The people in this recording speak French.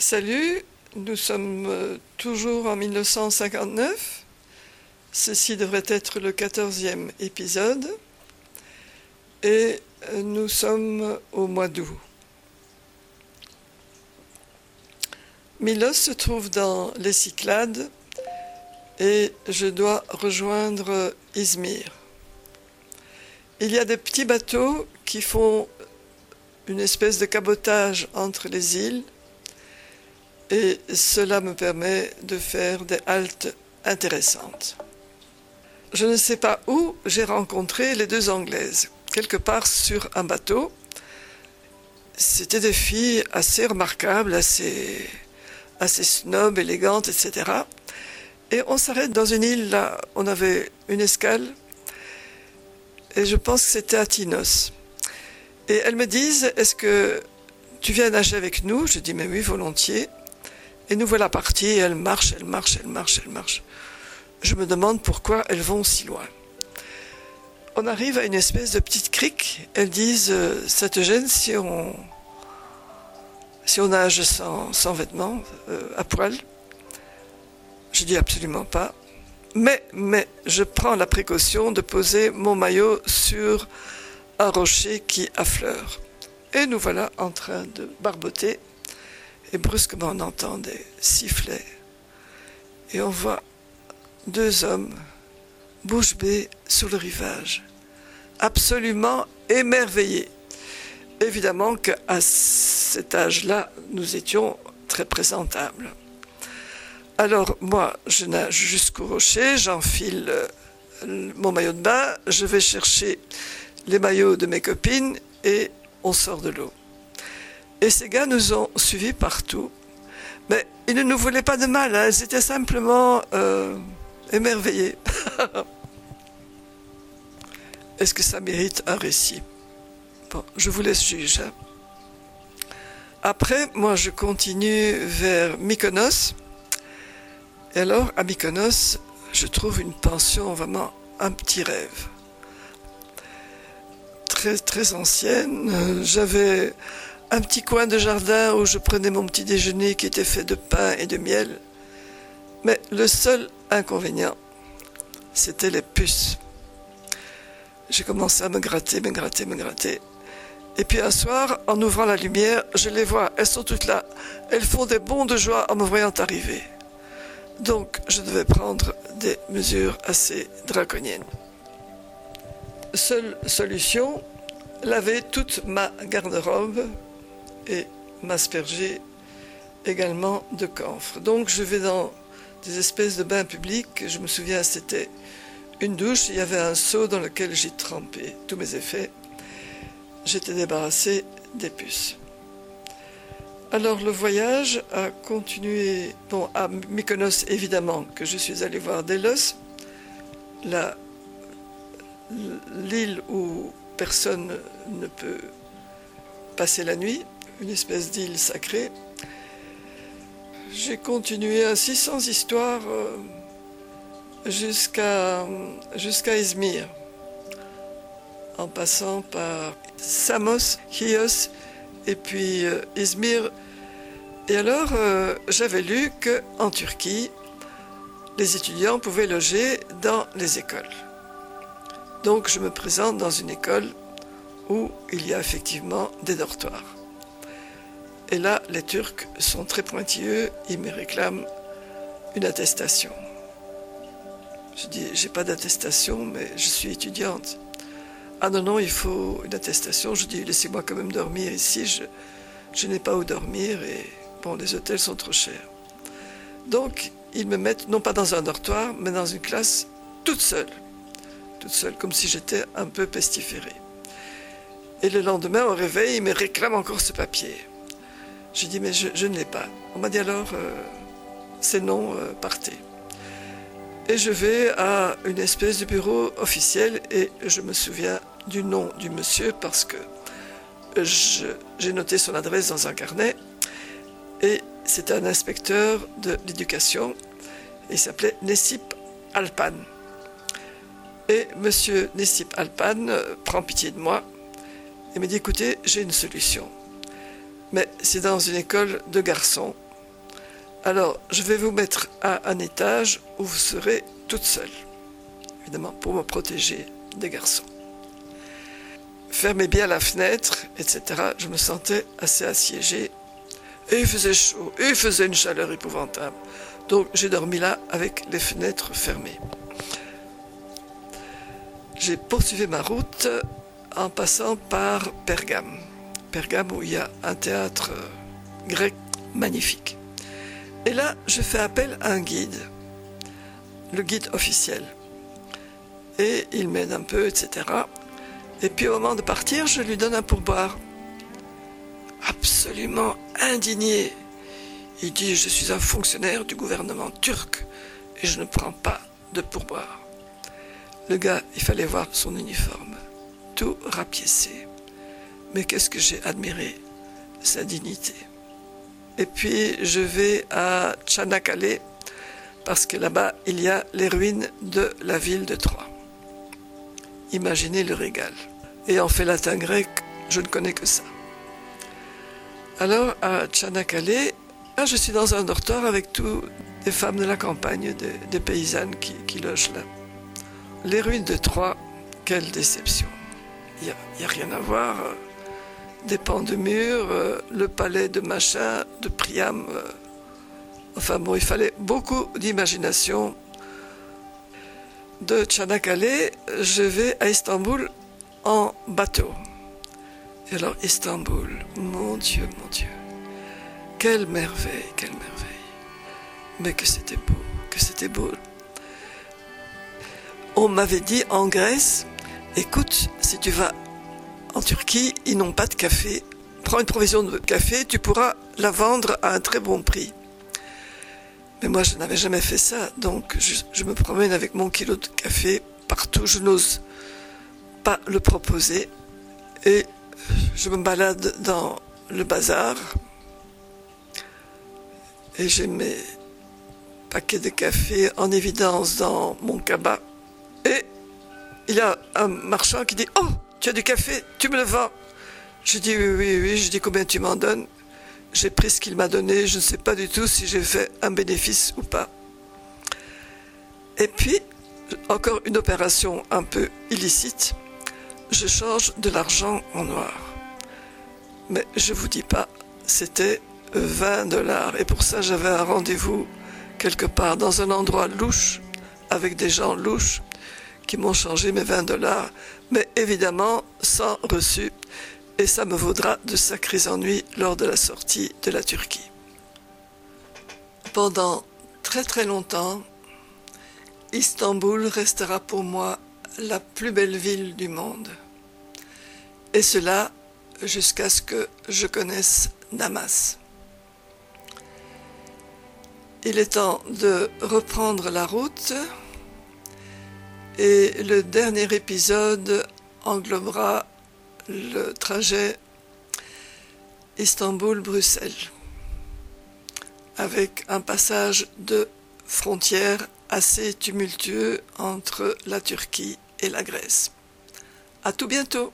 Salut, nous sommes euh, toujours en 1959. Ceci devrait être le quatorzième épisode. Et euh, nous sommes au mois d'août. Milos se trouve dans les Cyclades et je dois rejoindre Izmir. Il y a des petits bateaux qui font une espèce de cabotage entre les îles et cela me permet de faire des haltes intéressantes. Je ne sais pas où j'ai rencontré les deux Anglaises, quelque part sur un bateau. C'était des filles assez remarquables, assez, assez snob, élégantes, etc. Et on s'arrête dans une île, là, on avait une escale, et je pense que c'était à Tinos. Et elles me disent, est-ce que tu viens nager avec nous? Je dis, mais oui, volontiers. Et nous voilà partis, elles marchent, elles marchent, elles marchent, elles marchent. Je me demande pourquoi elles vont si loin. On arrive à une espèce de petite crique. Elles disent, euh, ça te gêne si on, nage sans, sans vêtements, euh, à poil? Je dis absolument pas. Mais, mais, je prends la précaution de poser mon maillot sur un rocher qui affleure. Et nous voilà en train de barboter et brusquement on entend des sifflets et on voit deux hommes bouche bée sous le rivage, absolument émerveillés. Évidemment qu'à cet âge-là, nous étions très présentables. Alors moi, je nage jusqu'au rocher, j'enfile euh, mon maillot de bain, je vais chercher les maillots de mes copines et on sort de l'eau. Et ces gars nous ont suivis partout. Mais ils ne nous voulaient pas de mal, hein. ils étaient simplement euh, émerveillés. Est-ce que ça mérite un récit? Bon, je vous laisse juger. Hein. Après, moi, je continue vers Mykonos. Et alors, à Mykonos, je trouve une pension vraiment un petit rêve. Très, très ancienne. J'avais un petit coin de jardin où je prenais mon petit déjeuner qui était fait de pain et de miel. Mais le seul inconvénient, c'était les puces. J'ai commencé à me gratter, me gratter, me gratter. Et puis un soir, en ouvrant la lumière, je les vois, elles sont toutes là. Elles font des bonds de joie en me voyant arriver. Donc, je devais prendre des mesures assez draconiennes. Seule solution, laver toute ma garde-robe et m'asperger également de camphre. Donc je vais dans des espèces de bains publics. Je me souviens, c'était une douche, il y avait un seau dans lequel j'ai trempé tous mes effets. J'étais débarrassé des puces. Alors le voyage a continué, bon, à Mykonos évidemment, que je suis allé voir Delos, l'île où personne ne peut passer la nuit, une espèce d'île sacrée. J'ai continué ainsi sans histoire euh, jusqu'à jusqu'à Izmir, en passant par Samos, Chios et puis euh, Izmir. Et alors, euh, j'avais lu que en Turquie, les étudiants pouvaient loger dans les écoles. Donc, je me présente dans une école où il y a effectivement des dortoirs. Et là, les Turcs sont très pointilleux, ils me réclament une attestation. Je dis, j'ai pas d'attestation, mais je suis étudiante. Ah non, non, il faut une attestation. Je dis, laissez-moi quand même dormir ici, je, je n'ai pas où dormir et bon, les hôtels sont trop chers. Donc, ils me mettent non pas dans un dortoir, mais dans une classe toute seule. Toute seule, comme si j'étais un peu pestiférée. Et le lendemain, au réveil, ils me réclament encore ce papier. J'ai dit, mais je, ne l'ai pas. On m'a dit alors, euh, c'est non, euh, partez. Et je vais à une espèce de bureau officiel et je me souviens du nom du monsieur parce que j'ai noté son adresse dans un carnet et c'était un inspecteur de l'éducation. Il s'appelait Nessip Alpan. Et monsieur Nessip Alpan euh, prend pitié de moi et me dit écoutez, j'ai une solution mais c'est dans une école de garçons. Alors, je vais vous mettre à un étage où vous serez toute seule, évidemment, pour me protéger des garçons. Fermez bien la fenêtre, etc. Je me sentais assez assiégée. Et il faisait chaud, et il faisait une chaleur épouvantable. Donc j'ai dormi là avec les fenêtres fermées. J'ai poursuivi ma route en passant par Pergame. Pergame où il y a un théâtre grec magnifique. Et là, je fais appel à un guide, le guide officiel. Et il m'aide un peu, etc. Et puis au moment de partir, je lui donne un pourboire. Absolument indigné. Il dit, je suis un fonctionnaire du gouvernement turc et je ne prends pas de pourboire. Le gars, il fallait voir son uniforme, tout rapiécé. Mais qu'est-ce que j'ai admiré Sa dignité. Et puis je vais à Tchanakale parce que là-bas il y a les ruines de la ville de Troyes. Imaginez le régal. Et en fait latin grec, je ne connais que ça. Alors à Tchanakale, je suis dans un dortoir avec toutes des femmes de la campagne, des, paysannes qui, logent là. Les ruines de Troyes, quelle déception. Il n'y a, rien à voir des pans de mur, euh, le palais de machin, de Priam. Euh. enfin bon, il fallait beaucoup d'imagination. De Tchanakale, je vais à Istanbul en bateau. Et alors Istanbul, mon Dieu, mon Dieu, quelle merveille, quelle merveille. Mais que c'était beau, que c'était beau. On m'avait dit en Grèce, écoute, si tu vas en Turquie, ils n'ont pas de café. Prends une provision de café, tu pourras la vendre à un très bon prix. Mais moi, je n'avais jamais fait ça, donc je, me promène avec mon kilo de café partout. Je n'ose pas le proposer. Et je me balade dans le bazar. Et j'ai mes paquets de café en évidence dans mon cabas. Et il y a un marchand qui dit Oh tu as du café, tu me le vends? Je dis oui, oui, oui. Je dis combien tu m'en donnes? J'ai pris ce qu'il m'a donné. Je ne sais pas du tout si j'ai fait un bénéfice ou pas. Et puis, encore une opération un peu illicite. Je change de l'argent en noir. Mais je vous dis pas, c'était 20 dollars. Et pour ça, j'avais un rendez-vous quelque part dans un endroit louche avec des gens louches qui m'ont changé mes 20 dollars, mais évidemment sans reçu, et ça me vaudra de sacrés ennuis lors de la sortie de la Turquie. Pendant très très longtemps, Istanbul restera pour moi la plus belle ville du monde. Et cela jusqu'à ce que je connaisse Damas. Il est temps de reprendre la route et le dernier épisode englobera le trajet Istanbul-Bruxelles, avec un passage de frontière assez tumultueux entre la Turquie et la Grèce. À tout bientôt!